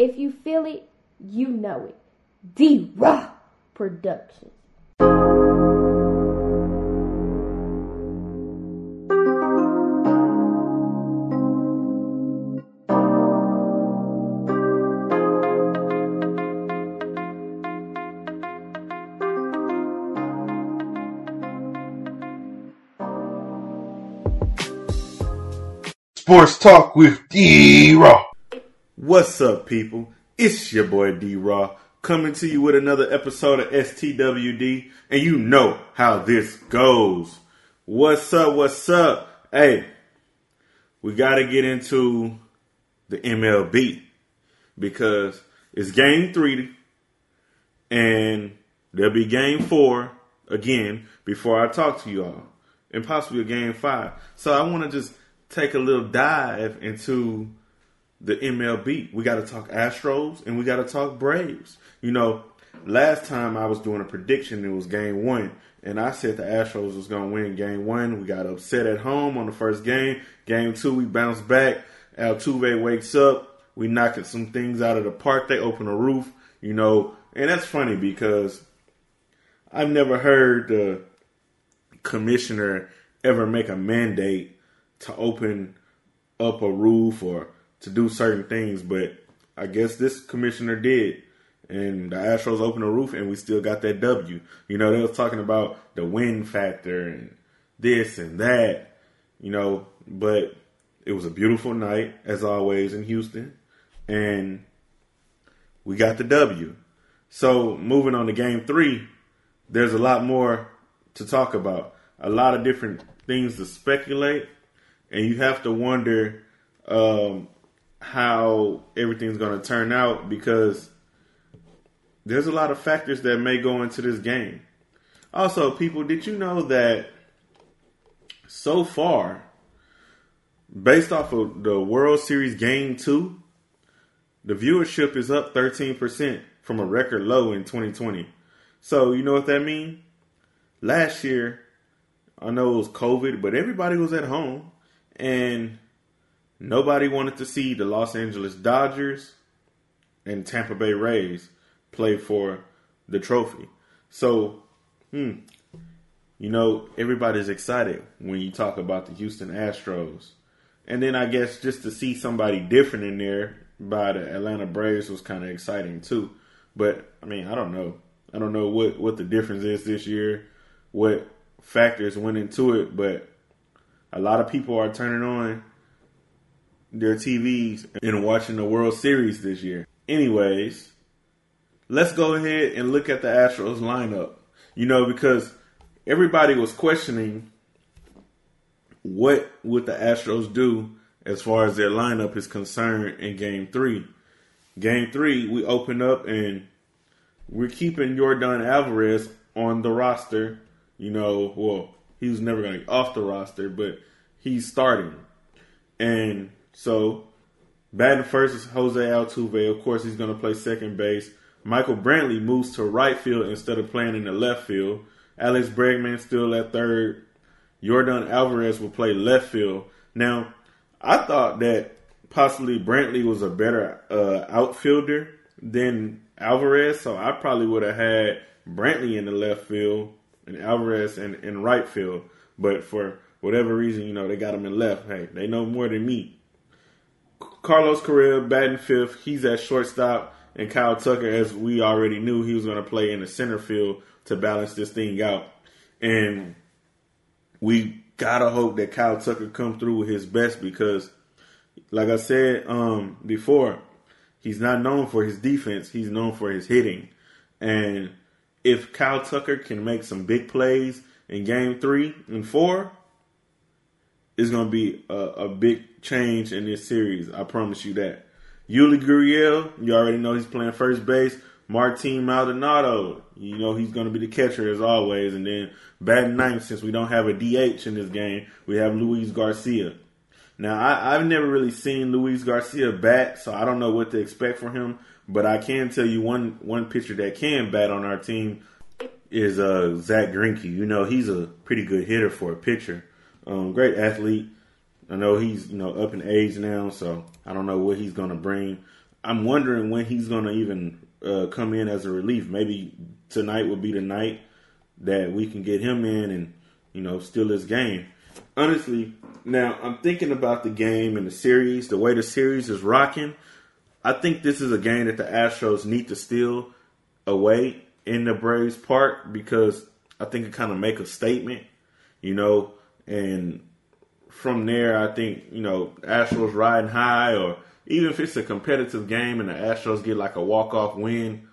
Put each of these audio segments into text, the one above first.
If you feel it, you know it. D Raw Productions. Sports Talk with D Raw. What's up, people? It's your boy D Raw coming to you with another episode of STWD, and you know how this goes. What's up? What's up? Hey, we got to get into the MLB because it's game three, and there'll be game four again before I talk to you all, and possibly a game five. So I want to just take a little dive into the MLB. We got to talk Astros and we got to talk Braves. You know, last time I was doing a prediction, it was game one. And I said the Astros was going to win game one. We got upset at home on the first game. Game two, we bounced back. Altuve wakes up. We knocking some things out of the park. They open a roof, you know. And that's funny because I've never heard the commissioner ever make a mandate to open up a roof or to do certain things, but I guess this commissioner did. And the Astros opened the roof and we still got that W. You know, they was talking about the wind factor and this and that, you know, but it was a beautiful night, as always, in Houston. And we got the W. So moving on to game three, there's a lot more to talk about. A lot of different things to speculate and you have to wonder um, how everything's going to turn out because there's a lot of factors that may go into this game. Also, people, did you know that so far, based off of the World Series Game 2, the viewership is up 13% from a record low in 2020. So, you know what that means? Last year, I know it was COVID, but everybody was at home and nobody wanted to see the Los Angeles Dodgers and Tampa Bay Rays play for the trophy. So, hmm, you know, everybody's excited when you talk about the Houston Astros. And then I guess just to see somebody different in there by the Atlanta Braves was kind of exciting too. But I mean, I don't know. I don't know what what the difference is this year, what factors went into it, but a lot of people are turning on their TVs and watching the World Series this year. Anyways, let's go ahead and look at the Astros lineup. You know, because everybody was questioning what would the Astros do as far as their lineup is concerned in game three. Game three, we open up and we're keeping Yordan Alvarez on the roster. You know, well, he was never going to be off the roster, but he's starting. And so, batting first is Jose Altuve. Of course, he's going to play second base. Michael Brantley moves to right field instead of playing in the left field. Alex Bregman still at third. Yordan Alvarez will play left field. Now, I thought that possibly Brantley was a better uh, outfielder than Alvarez, so I probably would have had Brantley in the left field and Alvarez in, in right field. But for whatever reason, you know, they got him in left. Hey, they know more than me. Carlos Correa batting fifth. He's at shortstop. And Kyle Tucker, as we already knew, he was going to play in the center field to balance this thing out. And we gotta hope that Kyle Tucker come through with his best because, like I said um, before, he's not known for his defense. He's known for his hitting. And if Kyle Tucker can make some big plays in game three and four, it's going to be a, a, big change in this series. I promise you that. Yuli Gurriel, you already know he's playing first base. Martin Maldonado, you know he's going to be the catcher as always. And then batting ninth, since we don't have a DH in this game, we have Luis Garcia. Now, I, have never really seen Luis Garcia bat, so I don't know what to expect from him. But I can tell you one one pitcher that can bat on our team is uh, Zack Greinke. You know, he's a pretty good hitter for a pitcher. Um, great athlete. I know he's you know up in age now, so I don't know what he's going to bring I'm wondering when he's going to even uh, come in as a relief. Maybe tonight would be the night that we can get him in and you know steal his game. Honestly, now I'm thinking about the game and the series, the way the series is rocking. I think this is a game that the Astros need to steal away in the Braves Park because I think it kind of make a statement, you know, and from there I think you know Astros riding high or even if it's a competitive game and the Astros get like a walk off win,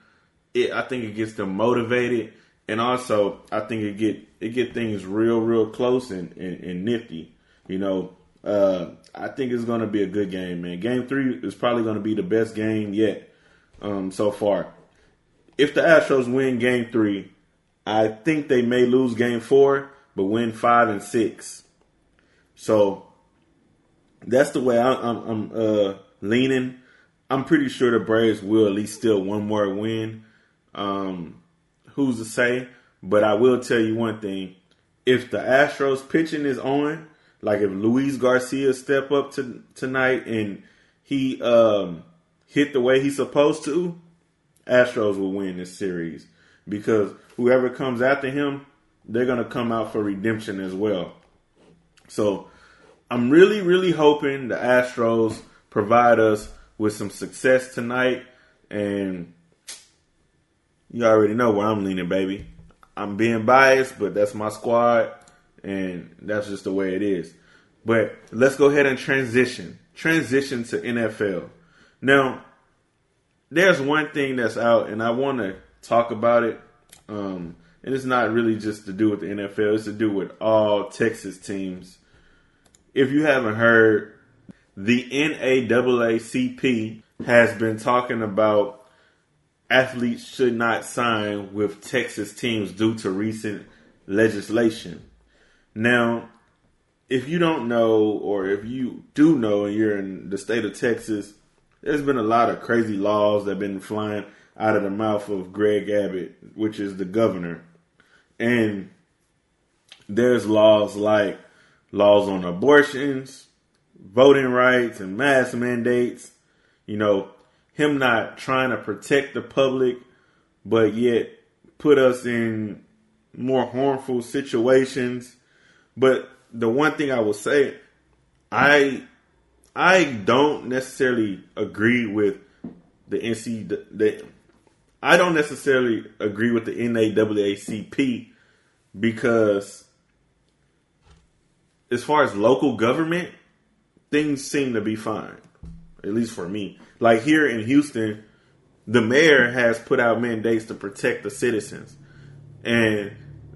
it I think it gets them motivated and also I think it get it get things real real close and, and, and nifty. You know, uh, I think it's going to be a good game, man. Game three is probably going to be the best game yet um, so far. If the Astros win Game three, I think they may lose Game four, but win five and six. So that's the way I, I'm, I'm uh, leaning. I'm pretty sure the Braves will at least steal one more win. Um, who's to say? But I will tell you one thing: if the Astros pitching is on, like if Luis Garcia step up to tonight and he um, hit the way he's supposed to, Astros will win this series because whoever comes after him, they're gonna come out for redemption as well. So I'm really, really hoping the Astros provide us with some success tonight. And you already know where I'm leaning, baby. I'm being biased, but that's my squad, and that's just the way it is. But let's go ahead and transition. Transition to NFL. Now, there's one thing that's out, and I want to talk about it. Um, and it's not really just to do with the NFL, it's to do with all Texas teams. If you haven't heard, the NAACP has been talking about athletes should not sign with Texas teams due to recent legislation. Now, if you don't know, or if you do know and you're in the state of Texas, there's been a lot of crazy laws that have been flying out of the mouth of Greg Abbott, which is the governor. And there's laws like laws on abortions, voting rights, and mask mandates. You know, him not trying to protect the public, but yet put us in more harmful situations. But the one thing I will say, I I don't necessarily agree with the NC the, I don't necessarily agree with the NAACP because as far as local government, things seem to be fine. At least for me. Like here in Houston, the mayor has put out mandates to protect the citizens. And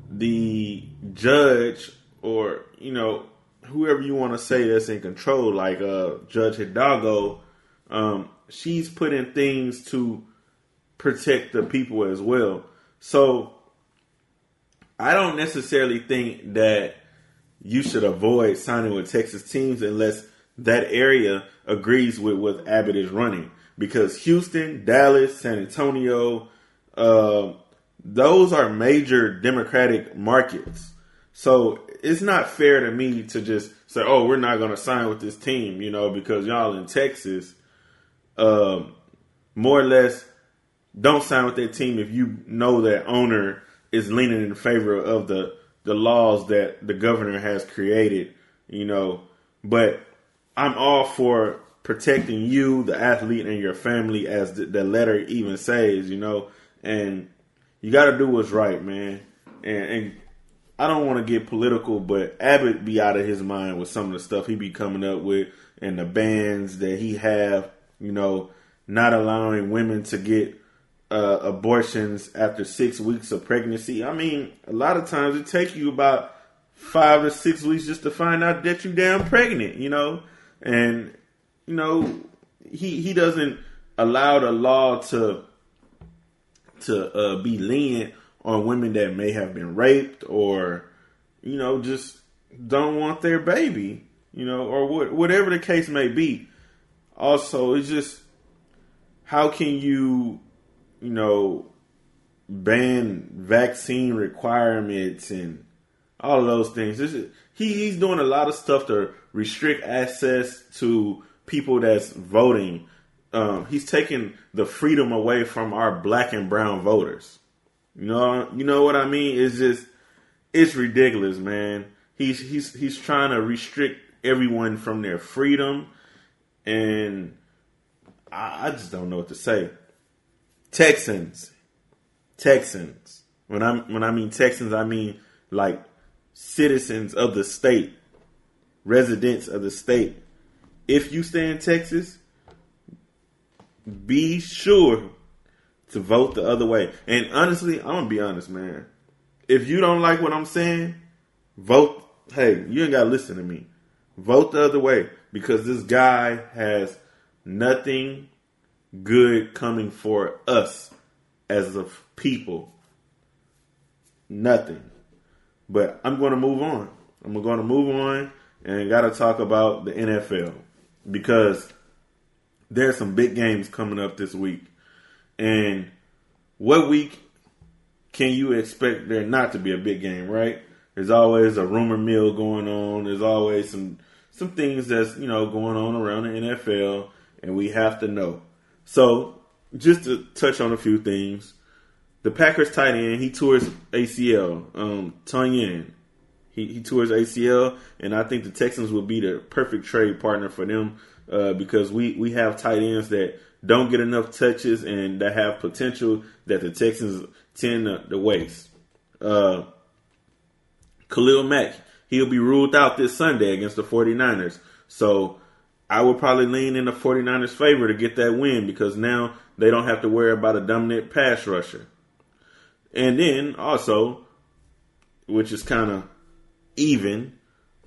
the judge or, you know, whoever you want to say that's in control, like uh, Judge Hidalgo, um, she's putting things to protect the people as well. So I don't necessarily think that you should avoid signing with Texas teams unless that area agrees with what Abbott is running. Because Houston, Dallas, San Antonio, uh, those are major Democratic markets. So it's not fair to me to just say, "Oh, we're not going to sign with this team," you know, because y'all in Texas, um, more or less, don't sign with that team if you know that owner is leaning in favor of the the laws that the governor has created, you know. But I'm all for protecting you, the athlete, and your family, as the, the letter even says, you know. And you got to do what's right, man. And, and I don't want to get political, but Abbott be out of his mind with some of the stuff he be coming up with, and the bans that he have, you know, not allowing women to get uh, abortions after six weeks of pregnancy. I mean, a lot of times it takes you about five to six weeks just to find out that you damn pregnant, you know, and you know he he doesn't allow the law to to uh, be lenient on women that may have been raped or you know just don't want their baby, you know, or what, whatever the case may be. Also, it's just how can you you know, ban vaccine requirements and all of those things. Is, he, he's doing a lot of stuff to restrict access to people that's voting um, he's taking the freedom away from our black and brown voters. You know, you know what I mean? It's just it's ridiculous, man. He's he's he's trying to restrict everyone from their freedom, and I, I just don't know what to say. Texans, Texans. When I when I mean Texans, I mean like citizens of the state, residents of the state. If you stay in Texas, be sure to vote the other way. And honestly, I'm gonna be honest, man. If you don't like what I'm saying, vote. Hey, you ain't gotta listen to me. Vote the other way because this guy has nothing good coming for us as a people. Nothing. But I'm going to move on. I'm going to move on and got to talk about the NFL because there's some big games coming up this week. And what week can you expect there not to be a big game, right? There's always a rumor mill going on. There's always some some things that's, you know, going on around the NFL and we have to know. So, just to touch on a few things, the Packers tight end, he tours ACL. Um, Tonyan, he, he tours ACL, and I think the Texans will be the perfect trade partner for them uh, because we, we have tight ends that don't get enough touches and that have potential that the Texans tend to, to waste. Uh, Khalil Mack, he'll be ruled out this Sunday against the 49ers. So I would probably lean in the 49ers' favor to get that win because now they don't have to worry about a dominant pass rusher. And then also, which is kind of even,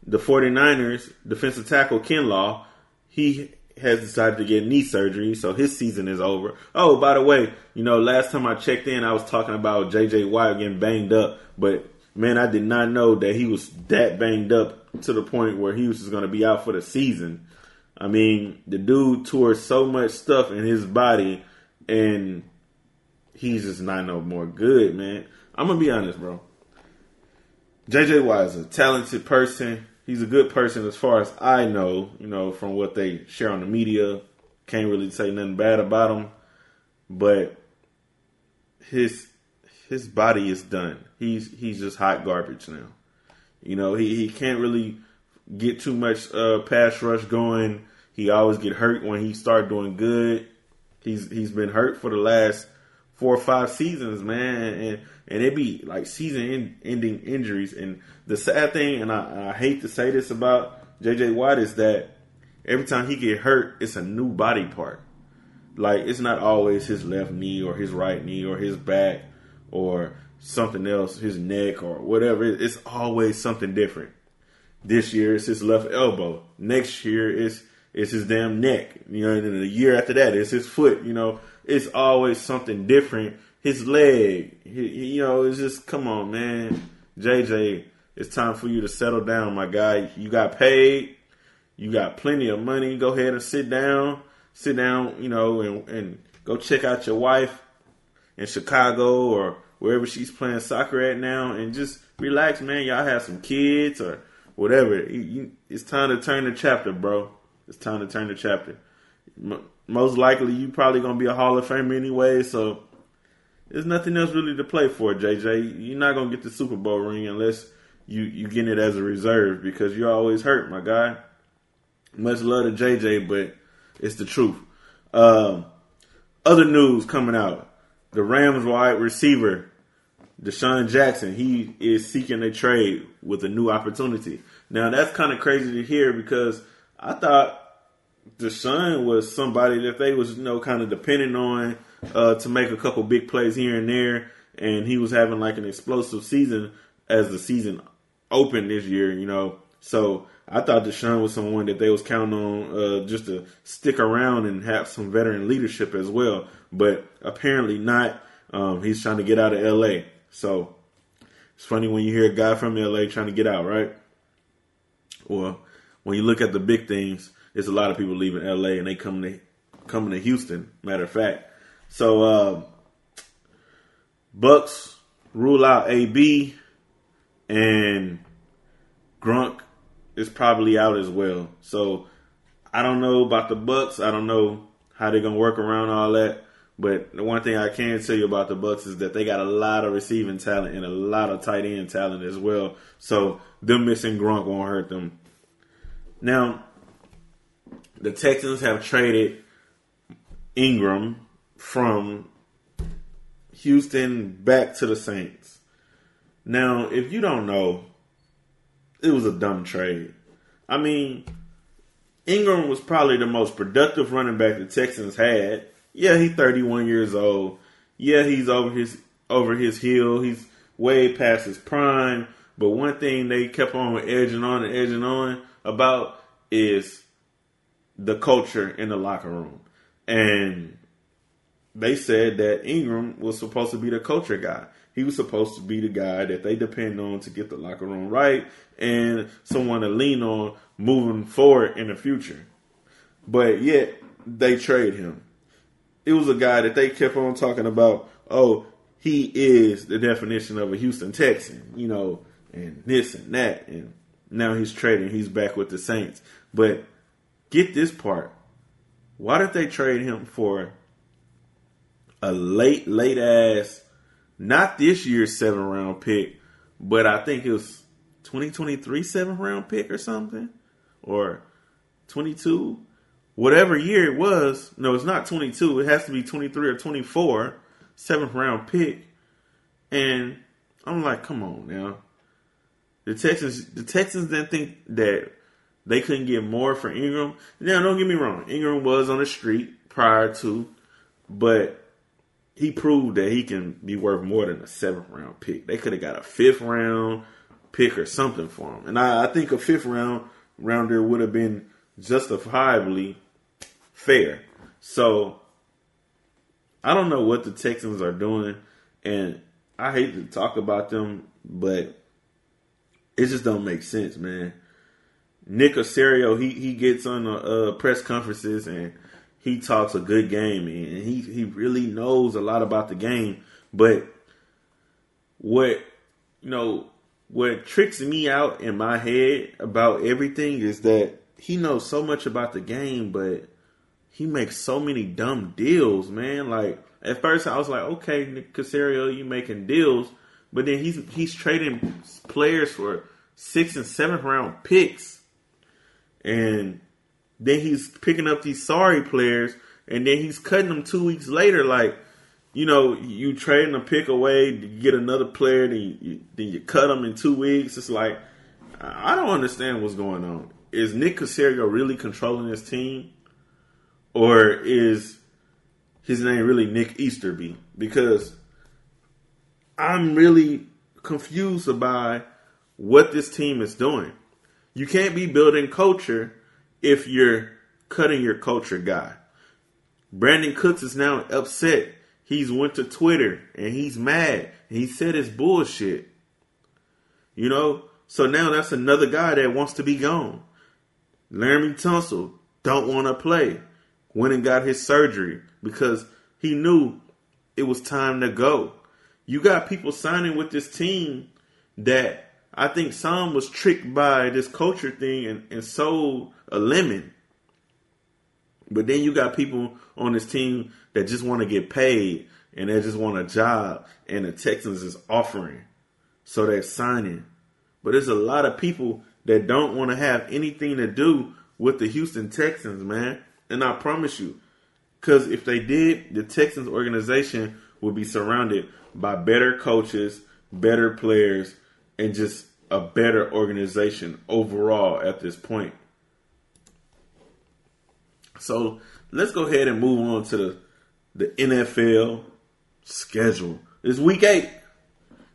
the 49ers defensive tackle Kinlaw, he has decided to get knee surgery, so his season is over. Oh, by the way, you know, last time I checked in, I was talking about JJ Watt getting banged up, but man, I did not know that he was that banged up to the point where he was just going to be out for the season. I mean, the dude tore so much stuff in his body, and he's just not no more good, man. I'm gonna be honest, bro. JJ Watt is a talented person. He's a good person as far as I know, you know, from what they share on the media. Can't really say nothing bad about him. But his his body is done. He's he's just hot garbage now. You know, he, he can't really get too much uh, pass rush going. He always get hurt when he start doing good. He's he's been hurt for the last four or five seasons, man, and and it be like season ending injuries. And the sad thing, and I, I hate to say this about JJ Watt, is that every time he get hurt, it's a new body part. Like it's not always his left knee or his right knee or his back or something else, his neck or whatever. It's always something different. This year it's his left elbow. Next year it's it's his damn neck. You know, and then the year after that it's his foot. You know, it's always something different. His leg. He, you know, it's just come on, man. JJ, it's time for you to settle down, my guy. You got paid. You got plenty of money. Go ahead and sit down. Sit down, you know, and, and go check out your wife in Chicago or wherever she's playing soccer at now and just relax, man. Y'all have some kids or whatever. It's time to turn the chapter, bro. It's time to turn the chapter. Most likely, you probably gonna be a Hall of Famer anyway, so there's nothing else really to play for, JJ. You're not gonna get the Super Bowl ring unless you you get it as a reserve because you're always hurt, my guy. Much love to JJ, but it's the truth. Um, other news coming out: the Rams wide receiver DeSean Jackson, he is seeking a trade with a new opportunity. Now that's kind of crazy to hear because I thought DeSean was somebody that they was you know kind of depending on uh, to make a couple big plays here and there, and he was having like an explosive season as the season opened this year. You know, so I thought DeSean was someone that they was counting on uh, just to stick around and have some veteran leadership as well, but apparently not. Um, he's trying to get out of LA. So it's funny when you hear a guy from LA trying to get out, right? Well, when you look at the big things, there's a lot of people leaving LA and they come to coming to Houston. Matter of fact, so uh, Bucs rule out AB and Gronk is probably out as well. So I don't know about the Bucs. I don't know how they're gonna work around all that. But the one thing I can tell you about the Bucs is that they got a lot of receiving talent and a lot of tight end talent as well. So them missing Gronk won't hurt them. Now, the Texans have traded Ingram from Houston back to the Saints. Now, if you don't know, it was a dumb trade. I mean, Ingram was probably the most productive running back the Texans had. Yeah, he's 31 years old. Yeah, he's over his over his heel. He's way past his prime. But one thing they kept on edging on and edging on about is the culture in the locker room. And they said that Ingram was supposed to be the culture guy. He was supposed to be the guy that they depend on to get the locker room right and someone to lean on moving forward in the future. But yet they trade him. It was a guy that they kept on talking about, oh, he is the definition of a Houston Texan, you know, and this and that. And now he's trading. He's back with the Saints. But get this part. Why did they trade him for a late, late ass, not this year's seven round pick, but I think it was 2023 seventh round pick or something, or 22, whatever year it was. No, it's not 22. It has to be 23 or 24, seventh round pick. And I'm like, come on now. The Texans, the Texans didn't think that they couldn't get more for Ingram. Now, don't get me wrong. Ingram was on the street prior to, but he proved that he can be worth more than a seventh round pick. They could have got a fifth round pick or something for him. And I, I think a fifth round rounder would have been justifiably fair. So I don't know what the Texans are doing, and I hate to talk about them, but it just don't make sense, man. Nick Caserio, he he gets on the uh, press conferences and he talks a good game and he he really knows a lot about the game. But what you know, what tricks me out in my head about everything is that he knows so much about the game, but he makes so many dumb deals, man. Like at first I was like, okay, Nick Caserio, you making deals, but then he's he's trading players for six and seventh round picks, and then he's picking up these sorry players, and then he's cutting them two weeks later. Like, you know, you trading a pick away to get another player, then you, then you cut them in two weeks. It's like I don't understand what's going on. Is Nick Caserio really controlling his team, or is his name really Nick Easterby? Because I'm really confused about what this team is doing. You can't be building culture if you're cutting your culture guy. Brandin Cooks is now upset. He's went to Twitter and he's mad. he said it's bullshit. You know? So now that's another guy that wants to be gone. Laremy Tunsil don't want to play. Went and got his surgery because he knew it was time to go. You got people signing with this team that I think some was tricked by this culture thing and, and sold a lemon. But then you got people on this team that just want to get paid and they just want a job and the Texans is offering. So they're signing. But there's a lot of people that don't want to have anything to do with the Houston Texans, man. And I promise you, because if they did, the Texans organization would be surrounded by better coaches, better players, and just a better organization overall at this point. So let's go ahead and move on to the the NFL schedule. It's week eight,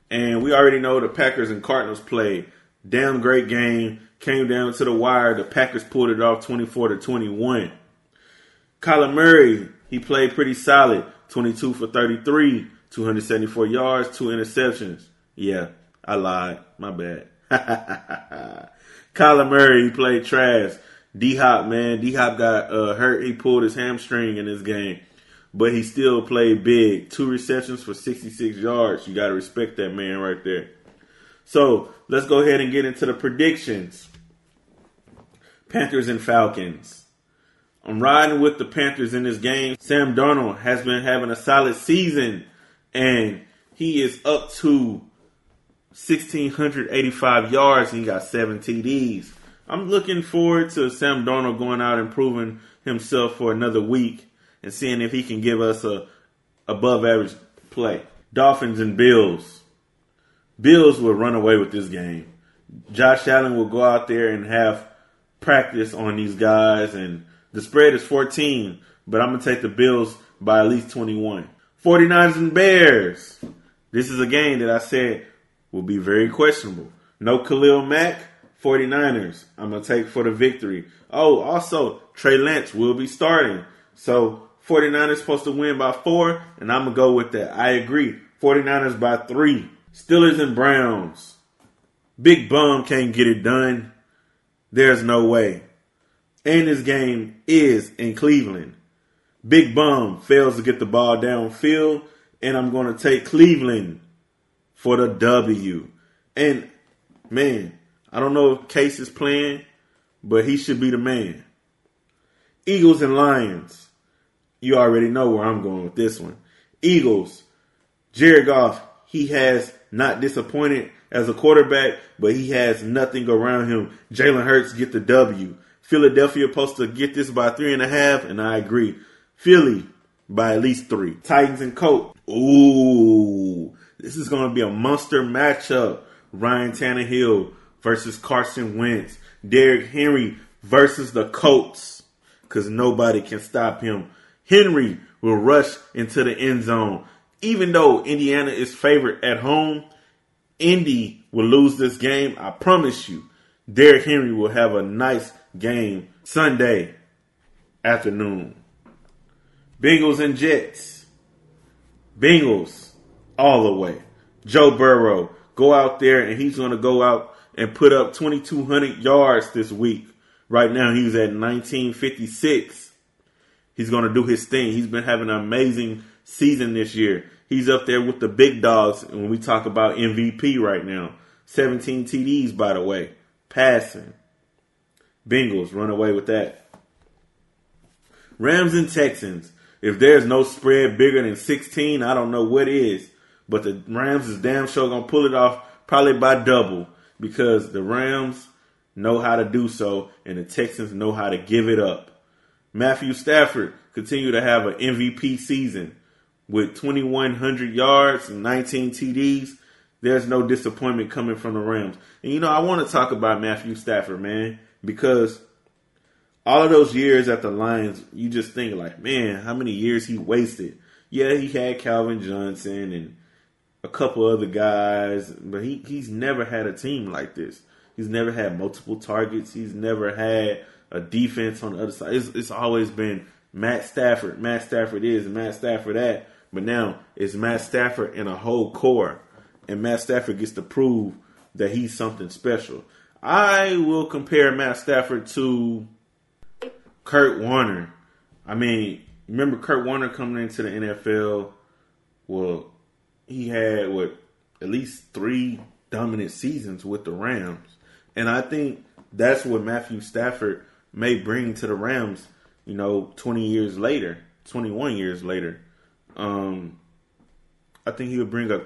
and we already know the Packers and Cardinals play. Damn great game. Came down to the wire. The Packers pulled it off 24 to 21. Kyler Murray, he played pretty solid. 22 for 33, 274 yards, two interceptions. Yeah, I lied. My bad. Kyler Murray, he played trash. D Hop, man, D Hop got uh, hurt. He pulled his hamstring in this game, but he still played big. Two receptions for 66 yards. You got to respect that man right there. So let's go ahead and get into the predictions. Panthers and Falcons. I'm riding with the Panthers in this game. Sam Darnold has been having a solid season, and he is up to 1,685 yards, and he got seven TDs. I'm looking forward to Sam Darnold going out and proving himself for another week and seeing if he can give us a above average play. Dolphins and Bills. Bills will run away with this game. Josh Allen will go out there and have practice on these guys, and the spread is 14, but I'm going to take the Bills by at least 21. 49ers and Bears. This is a game that I said will be very questionable. No Khalil Mack, 49ers. I'm going to take for the victory. Oh, also, Trey Lance will be starting. So 49ers supposed to win by four, and I'm going to go with that. I agree. 49ers by three. Steelers and Browns. Big Bum can't get it done. There's no way. And this game is in Cleveland. Big Bum fails to get the ball downfield, and I'm going to take Cleveland for the W. And man, I don't know if Case is playing, but he should be the man. Eagles and Lions. You already know where I'm going with this one. Eagles. Jared Goff, he has not disappointed as a quarterback, but he has nothing around him. Jalen Hurts get the W. Philadelphia supposed to get this by three and a half, and I agree. Philly by at least three. Titans and Colts. Ooh, this is going to be a monster matchup. Ryan Tannehill versus Carson Wentz. Derrick Henry versus the Colts. Because nobody can stop him. Henry will rush into the end zone. Even though Indiana is favored at home, Indy will lose this game. I promise you. Derrick Henry will have a nice game Sunday afternoon. Bengals and Jets. Bengals all the way. Joe Burrow go out there and he's going to go out and put up 2,200 yards this week. Right now he's at 1956. He's going to do his thing. He's been having an amazing season this year. He's up there with the big dogs when we talk about MVP right now. 17 TDs, by the way, passing. Bengals run away with that. Rams and Texans. If there's no spread bigger than 16, I don't know what is. But the Rams is damn sure gonna pull it off probably by double because the Rams know how to do so and the Texans know how to give it up. Matthew Stafford continue to have an MVP season with 2100 yards and 19 TDs. There's no disappointment coming from the Rams. And you know, I want to talk about Matthew Stafford, man, because all of those years at the Lions, you just think like, man, how many years he wasted. Yeah, he had Calvin Johnson and a couple other guys, but he, he's never had a team like this. He's never had multiple targets. He's never had a defense on the other side. It's, it's always been Matt Stafford. Matt Stafford is Matt Stafford that. But now it's Matt Stafford and a whole core. And Matt Stafford gets to prove that he's something special. I will compare Matt Stafford to Kurt Warner. I mean, remember Kurt Warner coming into the NFL? Well, he had what at least three dominant seasons with the Rams, and I think that's what Matthew Stafford may bring to the Rams. You know, twenty years later, twenty one years later, um, I think he would bring a,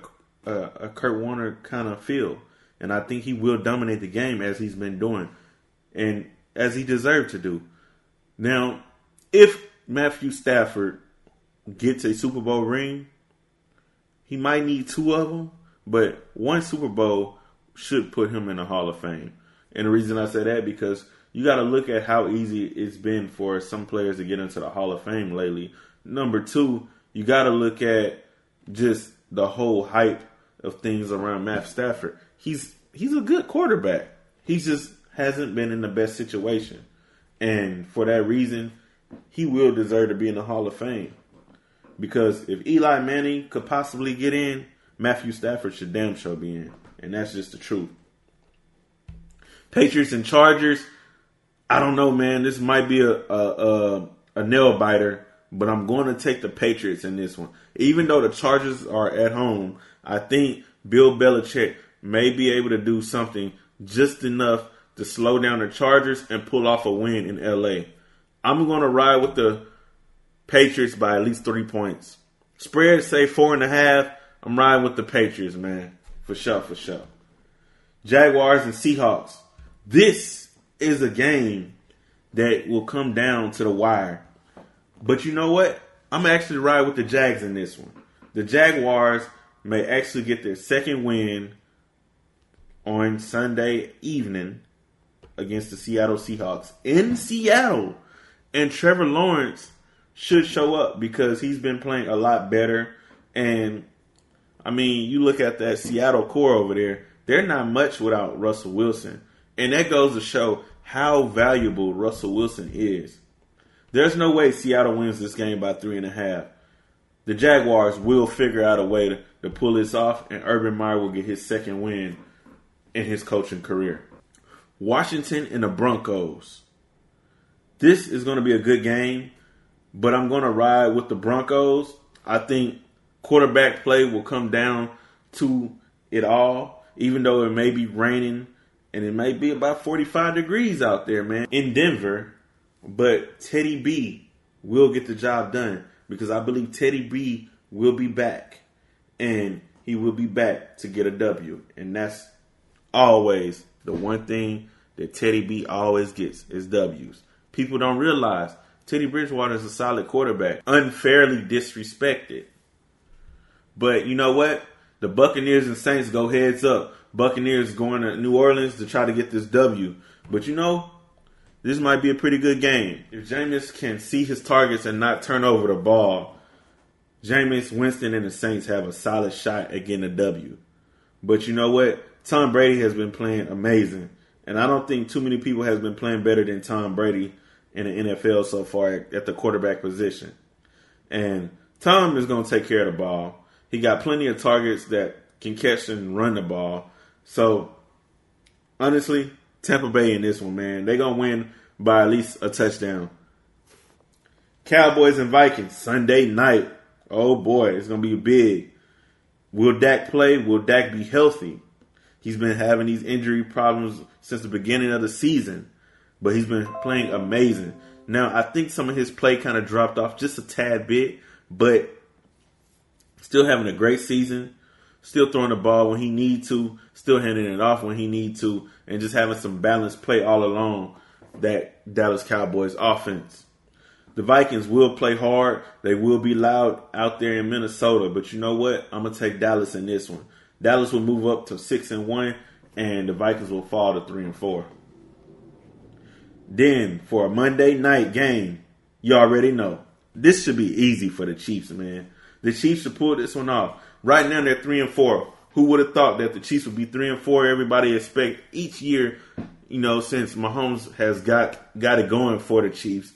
a, a Kurt Warner kind of feel, and I think he will dominate the game as he's been doing, and as he deserved to do. Now, if Matthew Stafford gets a Super Bowl ring, he might need two of them, but one Super Bowl should put him in the Hall of Fame. And the reason I say that because you got to look at how easy it's been for some players to get into the Hall of Fame lately. Number two, you got to look at just the whole hype of things around Matt Stafford. He's he's a good quarterback. He just hasn't been in the best situation, and for that reason, he will deserve to be in the Hall of Fame. Because if Eli Manning could possibly get in, Matthew Stafford should damn sure be in, and that's just the truth. Patriots and Chargers. I don't know, man. This might be a a, a, a nail biter, but I'm going to take the Patriots in this one. Even though the Chargers are at home, I think Bill Belichick may be able to do something just enough to slow down the Chargers and pull off a win in LA. I'm going to ride with the Patriots by at least three points. Spread say four and a half. I'm riding with the Patriots, man. For sure, for sure. Jaguars and Seahawks. This is a game that will come down to the wire. But you know what? I'm actually ride with the Jags in this one. The Jaguars may actually get their second win on Sunday evening against the Seattle Seahawks in Seattle. And Trevor Lawrence should show up because he's been playing a lot better. And I mean, you look at that Seattle core over there, they're not much without Russell Wilson. And that goes to show how valuable Russell Wilson is. There's no way Seattle wins this game by three and a half. The Jaguars will figure out a way to, to pull this off, and Urban Meyer will get his second win in his coaching career. Washington and the Broncos. This is going to be a good game, but I'm going to ride with the Broncos. I think quarterback play will come down to it all, even though it may be raining and it may be about 45 degrees out there, man, in Denver. But Teddy B will get the job done because I believe Teddy B will be back and he will be back to get a W. And that's always the one thing that Teddy B always gets is W's. People don't realize Teddy Bridgewater is a solid quarterback, unfairly disrespected. But you know what? The Buccaneers and Saints go heads up. Buccaneers going to New Orleans to try to get this W. But you know, this might be a pretty good game. If Jameis can see his targets and not turn over the ball, Jameis Winston and the Saints have a solid shot at getting a W. But you know what? Tom Brady has been playing amazing. And I don't think too many people has been playing better than Tom Brady in the NFL so far at the quarterback position. And Tom is going to take care of the ball. He got plenty of targets that can catch and run the ball. So honestly, Tampa Bay in this one, man. They're gonna win by at least a touchdown. Cowboys and Vikings, Sunday night. Oh boy, it's gonna be big. Will Dak play? Will Dak be healthy? He's been having these injury problems since the beginning of the season, but he's been playing amazing. Now, I think some of his play kind of dropped off just a tad bit, but still having a great season still throwing the ball when he need to, still handing it off when he need to, and just having some balanced play all along that Dallas Cowboys offense. The Vikings will play hard. They will be loud out there in Minnesota, but you know what? I'm gonna take Dallas in this one. Dallas will move up to six and one, and the Vikings will fall to three and four. Then for a Monday night game, you already know this should be easy for the Chiefs, man. The Chiefs should pull this one off. Right now they're three and four. Who would have thought that the Chiefs would be three and four? Everybody expect each year, you know, since Mahomes has got got it going for the Chiefs,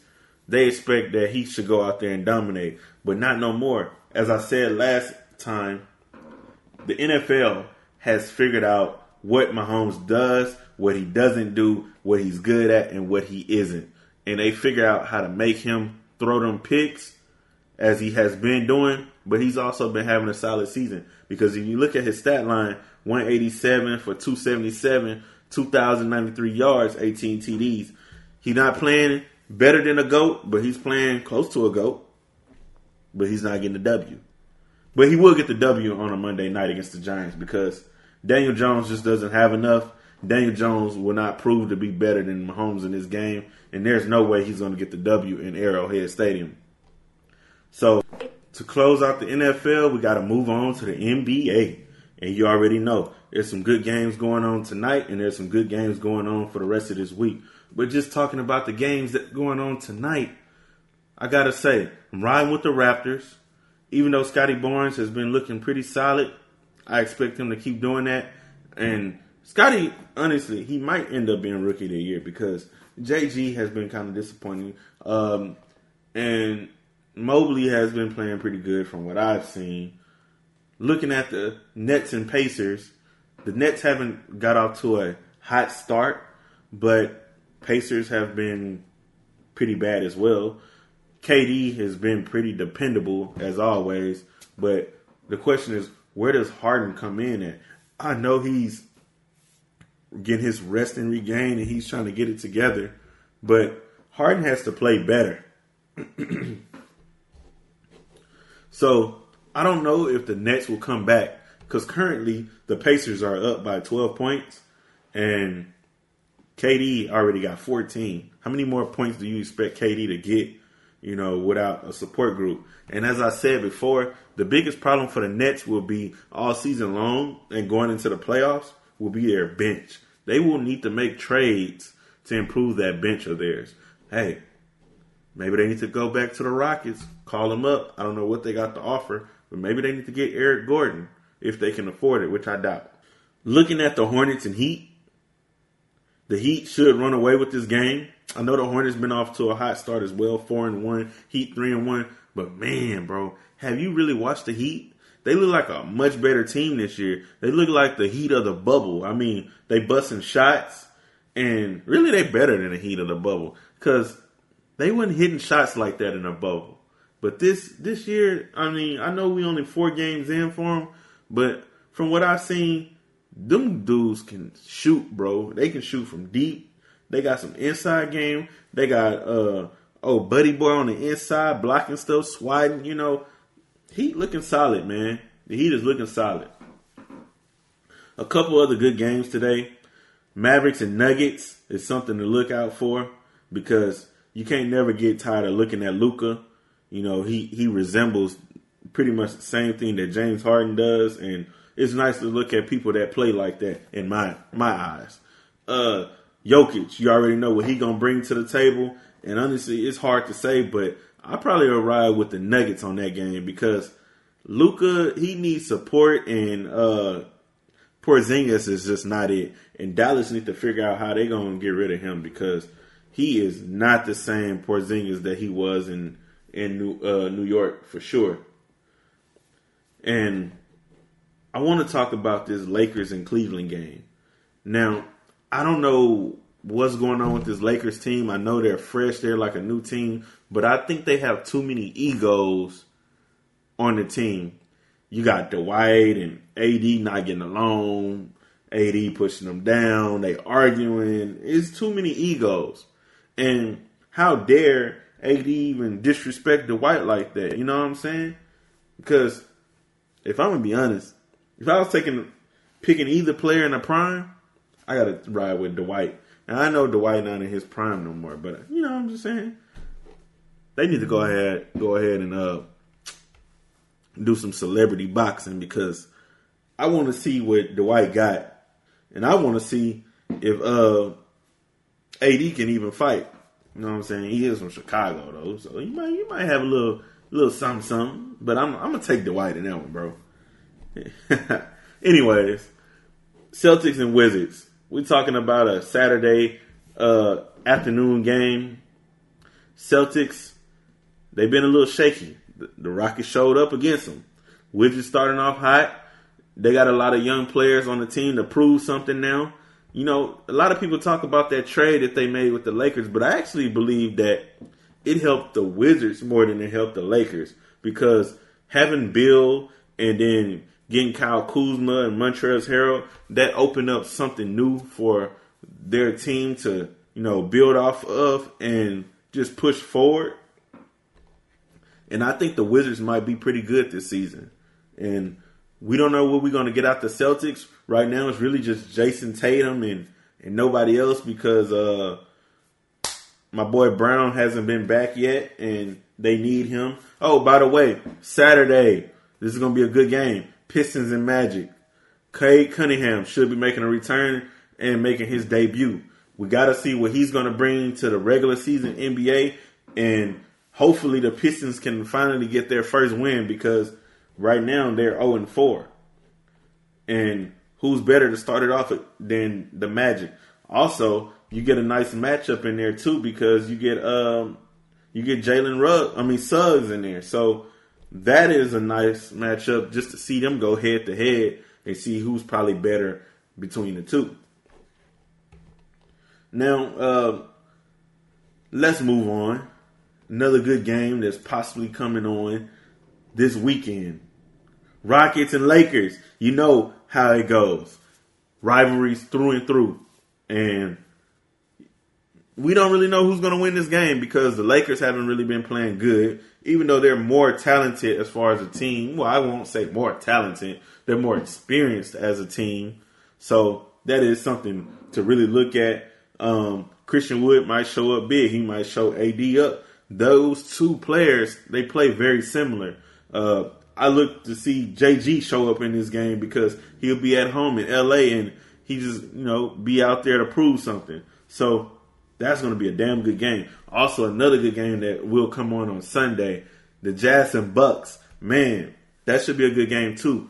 they expect that he should go out there and dominate, but not no more. As I said last time, the NFL has figured out what Mahomes does, what he doesn't do, what he's good at, and what he isn't, and they figure out how to make him throw them picks as he has been doing, but he's also been having a solid season because if you look at his stat line 187 for 277, 2,093 yards, 18 TDs. He's not playing better than a GOAT, but he's playing close to a GOAT, but he's not getting the W. But he will get the W on a Monday night against the Giants because Daniel Jones just doesn't have enough. Daniel Jones will not prove to be better than Mahomes in this game, and there's no way he's going to get the W in Arrowhead Stadium. So to close out the NFL, we got to move on to the NBA. And you already know there's some good games going on tonight, and there's some good games going on for the rest of this week. But just talking about the games that going on tonight, I gotta say, I'm riding with the Raptors. Even though Scottie Barnes has been looking pretty solid, I expect him to keep doing that. And Scottie, honestly, he might end up being rookie of the year because JG has been kind of disappointing. Um, and Mobley has been playing pretty good from what I've seen. Looking at the Nets and Pacers, the Nets haven't got off to a hot start, but Pacers have been pretty bad as well. KD has been pretty dependable as always, but the question is, where does Harden come in at? I know he's getting his rest and regain and he's trying to get it together, but Harden has to play better. so I don't know if the Nets will come back because currently the Pacers are up by 12 points and KD already got 14. How many more points do you expect KD to get, you know, without a support group? And as I said before, the biggest problem for the Nets will be all season long and going into the playoffs will be their bench. They will need to make trades to improve that bench of theirs. Hey, maybe they need to go back to the Rockets, call them up. I don't know what they got to offer, but maybe they need to get Eric Gordon if they can afford it, which I doubt. Looking at the Hornets and Heat, the Heat should run away with this game. I know the Hornets been off to a hot start as well, four and one, Heat three and one. But man, bro, have you really watched the Heat? They look like a much better team this year. They look like the Heat of the bubble. I mean, they busting shots, and really they better than the Heat of the bubble because they weren't hitting shots like that in the bubble. But this this year, I mean, I know we only four games in for them, but from what I've seen, them dudes can shoot, bro. They can shoot from deep. They got some inside game. They got uh oh buddy boy on the inside blocking stuff, swatting. You know, Heat looking solid, man. The Heat is looking solid. A couple other good games today. Mavericks and Nuggets is something to look out for because you can't never get tired of looking at Luka. You know, he he resembles pretty much the same thing that James Harden does, and it's nice to look at people that play like that in my my eyes. Uh Jokic, you already know what he gonna bring to the table, and honestly, it's hard to say, but I probably will ride with the Nuggets on that game because Luka he needs support, and uh Porzingis is just not it, and Dallas need to figure out how they gonna get rid of him because he is not the same Porzingis that he was in in New uh, New York for sure. And I want to talk about this Lakers and Cleveland game. Now, I don't know what's going on with this Lakers team. I know they're fresh, they're like a new team, but I think they have too many egos on the team. You got Dwight and AD not getting along, AD pushing them down, they arguing. It's too many egos. And how dare AD even disrespect Dwight like that? You know what I'm saying? Because if I'm gonna be honest, if I was taking picking either player in the prime, I gotta ride with Dwight. And I know Dwight not in his prime no more, but you know what I'm just saying they need to go ahead go ahead and uh do some celebrity boxing because I want to see what Dwight got, and I want to see if uh AD can even fight. You know what I'm saying? He is from Chicago though, so you might you might have a little little something something. But I'm I'm gonna take Dwight in that one, bro. Anyways, Celtics and Wizards. We're talking about a Saturday uh, afternoon game. Celtics, they've been a little shaky. The, the Rockets showed up against them. Wizards starting off hot. They got a lot of young players on the team to prove something now. You know, a lot of people talk about that trade that they made with the Lakers, but I actually believe that it helped the Wizards more than it helped the Lakers because having Beal and then getting Kyle Kuzma and Montrezl Harrell, that opened up something new for their team to, you know, build off of and just push forward. And I think the Wizards might be pretty good this season. And we don't know what we're going to get out the Celtics. Right now, it's really just Jayson Tatum and, and nobody else because uh, my boy Brown hasn't been back yet and they need him. Oh, by the way, Saturday, this is going to be a good game. Pistons and Magic. Cade Cunningham should be making a return and making his debut. We got to see what he's going to bring to the regular season NBA, and hopefully the Pistons can finally get their first win because right now they're 0 and 4. And who's better to start it off than the Magic? Also, you get a nice matchup in there too because you get um you get Jalen Rugg, I mean Suggs in there. So that is a nice matchup just to see them go head to head and see who's probably better between the two. Now, uh, let's move on. Another good game that's possibly coming on this weekend. Rockets and Lakers. You know how it goes. Rivalries through and through. And we don't really know who's going to win this game because the Lakers haven't really been playing good, even though they're more talented as far as a team. Well, I won't say more talented, they're more experienced as a team. So that is something to really look at. Um, Christian Wood might show up big. He might show AD up. Those two players, they play very similar. Uh, I look to see JG show up in this game because he'll be at home in LA and he just, you know, be out there to prove something. So that's going to be a damn good game. Also, another good game that will come on on Sunday, the Jazz and Bucks. Man, that should be a good game too.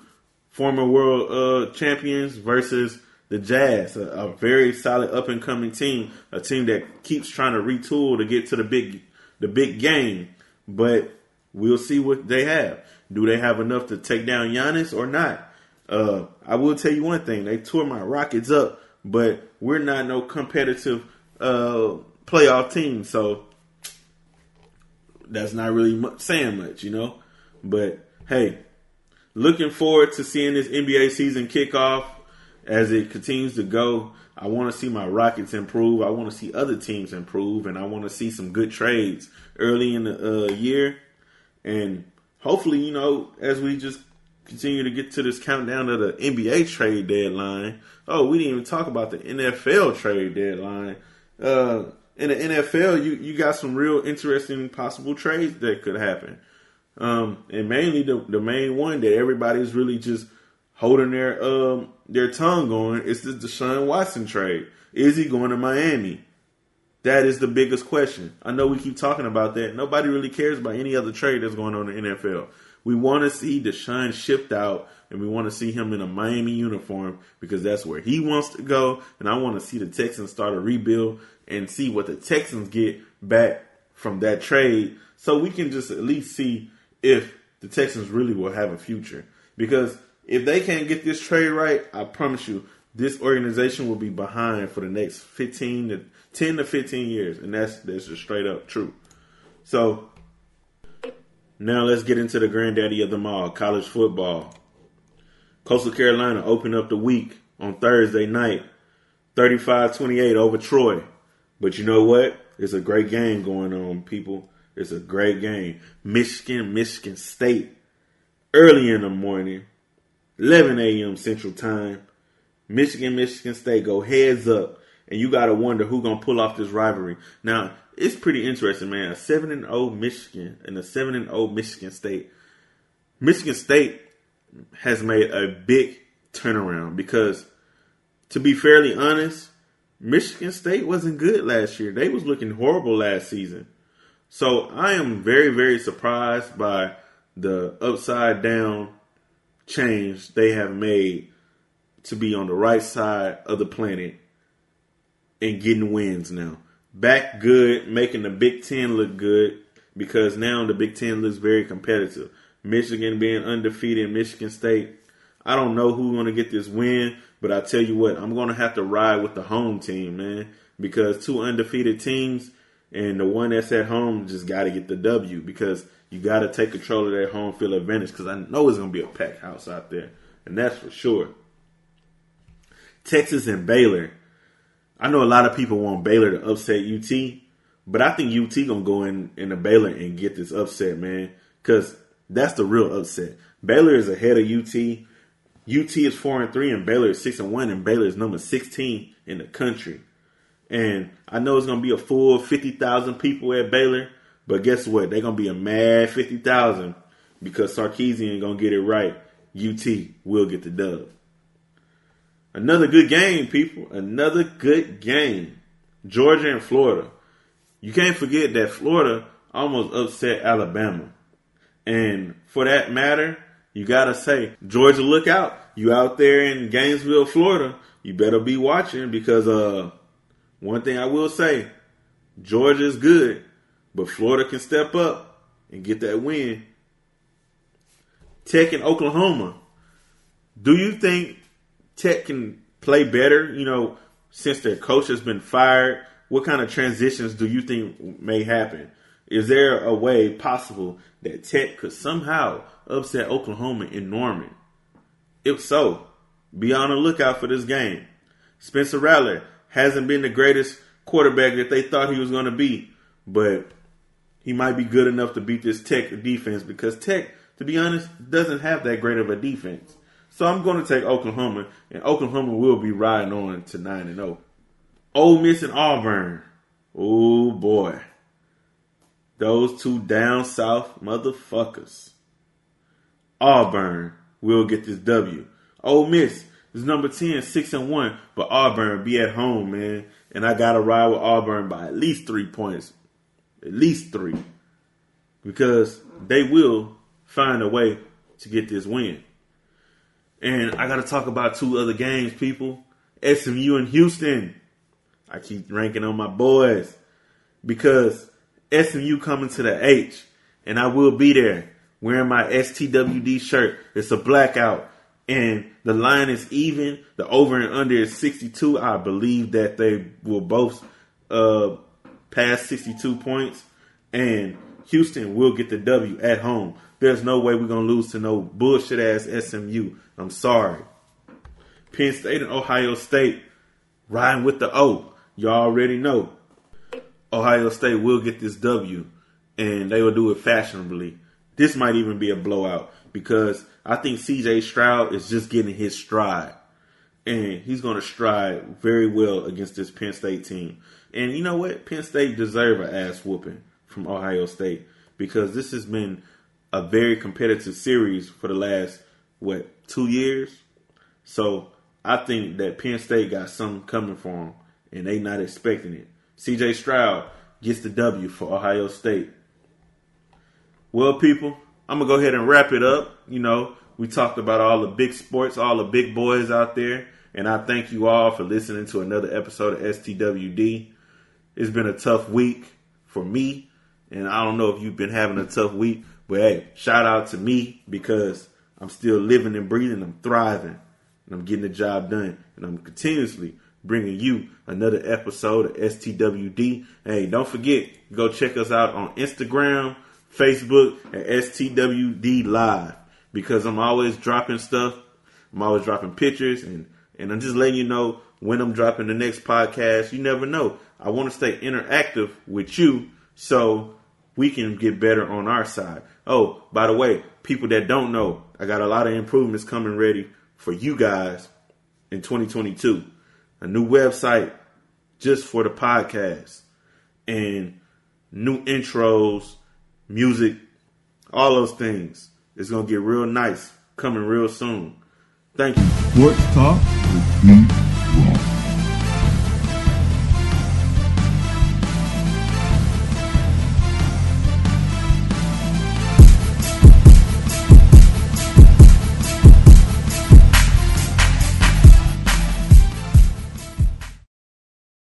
Former world uh, champions versus the Jazz, a, a very solid up and coming team, a team that keeps trying to retool to get to the big the big game. But we'll see what they have. Do they have enough to take down Giannis or not? Uh, I will tell you one thing: they tore my Rockets up, but we're not no competitive uh, playoff team, so that's not really much, saying much, you know. But hey, looking forward to seeing this NBA season kick off as it continues to go. I want to see my Rockets improve. I want to see other teams improve, and I want to see some good trades early in the uh, year. And hopefully, you know, as we just continue to get to this countdown of the NBA trade deadline. Oh, we didn't even talk about the NFL trade deadline. Uh, in the NFL, you, you got some real interesting possible trades that could happen. Um, and mainly the, the main one that everybody's really just holding their um their tongue on is the Deshaun Watson trade. Is he going to Miami? That is the biggest question. I know we keep talking about that. Nobody really cares about any other trade that's going on in the NFL. We want to see Deshaun shipped out and we want to see him in a Miami uniform because that's where he wants to go. And I want to see the Texans start a rebuild and see what the Texans get back from that trade so we can just at least see if the Texans really will have a future. Because if they can't get this trade right, I promise you, this organization will be behind for the next 15 to 10 to 15 years. And that's, that's just straight up true. So now let's get into the granddaddy of them all, college football. Coastal Carolina opened up the week on Thursday night, 35-28 over Troy. But you know what? It's a great game going on, people. It's a great game. Michigan, Michigan State, early in the morning, 11 a.m. Central Time. Michigan, Michigan State go heads up, and you gotta wonder who gonna pull off this rivalry. Now, it's pretty interesting, man. A seven and zero Michigan and a seven and zero Michigan State. Michigan State has made a big turnaround because, to be fairly honest, Michigan State wasn't good last year. They was looking horrible last season. So I am very, very surprised by the upside down change they have made to be on the right side of the planet and getting wins now. Back good, making the Big Ten look good because now the Big Ten looks very competitive. Michigan being undefeated, Michigan State. I don't know who's going to get this win, but I tell you what, I'm going to have to ride with the home team, man, because two undefeated teams and the one that's at home just got to get the W because you got to take control of that home field advantage because I know it's going to be a packed house out there, and that's for sure. Texas and Baylor. I know a lot of people want Baylor to upset UT, but I think UT gonna go in in the Baylor and get this upset, man, because that's the real upset. Baylor is ahead of UT. UT is four and three, and Baylor is six and one, and Baylor is number sixteen in the country. And I know it's gonna be a full fifty thousand people at Baylor, but guess what? They're gonna be a mad fifty thousand because Sarkisian gonna get it right. UT will get the dub. Another good game, people. Another good game. Georgia and Florida. You can't forget that Florida almost upset Alabama. And for that matter, you gotta say, Georgia, look out. You out there in Gainesville, Florida, you better be watching because uh one thing I will say, Georgia is good, but Florida can step up and get that win. Tech and Oklahoma. Do you think Tech can play better, you know, since their coach has been fired? What kind of transitions do you think may happen? Is there a way possible that Tech could somehow upset Oklahoma in Norman? If so, be on the lookout for this game. Spencer Rattler hasn't been the greatest quarterback that they thought he was going to be, but he might be good enough to beat this Tech defense because Tech, to be honest, doesn't have that great of a defense. So I'm going to take Oklahoma, and Oklahoma will be riding on to nine and zero. Ole Miss and Auburn. Oh boy, those two down south motherfuckers. Auburn will get this W. Ole Miss is number 10, 6 and 1, but Auburn be at home, man. And I got to ride with Auburn by at least three points. At least three. Because they will find a way to get this win. And I got to talk about two other games, people. SMU and Houston. I keep ranking on my boys because SMU coming to the H, and I will be there wearing my STWD shirt. It's a blackout, and the line is even. The over and under is 62. I believe that they will both uh, pass 62 points, and Houston will get the W at home. There's no way we're gonna lose to no bullshit ass SMU. I'm sorry. Penn State and Ohio State riding with the O. Y'all already know. Ohio State will get this W, and they will do it fashionably. This might even be a blowout because I think CJ Stroud is just getting his stride. And he's going to stride very well against this Penn State team. And you know what? Penn State deserve an ass whooping from Ohio State because this has been a very competitive series for the last, what, two years? So I think that Penn State got something coming for them and they not expecting it. CJ Stroud gets the W for Ohio State. Well, people, I'm gonna go ahead and wrap it up. You know, we talked about all the big sports, all the big boys out there, and I thank you all for listening to another episode of STWD. It's been a tough week for me, and I don't know if you've been having a tough week, but hey, shout out to me because I'm still living and breathing, I'm thriving, and I'm getting the job done, and I'm continuously bringing you another episode of STWD. Hey, don't forget, go check us out on Instagram, Facebook, and STWD Live because I'm always dropping stuff. I'm always dropping pictures and, and I'm just letting you know when I'm dropping the next podcast. You never know. I want to stay interactive with you so we can get better on our side. Oh, by the way, people that don't know, I got a lot of improvements coming ready for you guys in 2022 a new website just for the podcast, and new intros, music, all those things. It's gonna get real nice coming real soon. Thank you. Sports Talk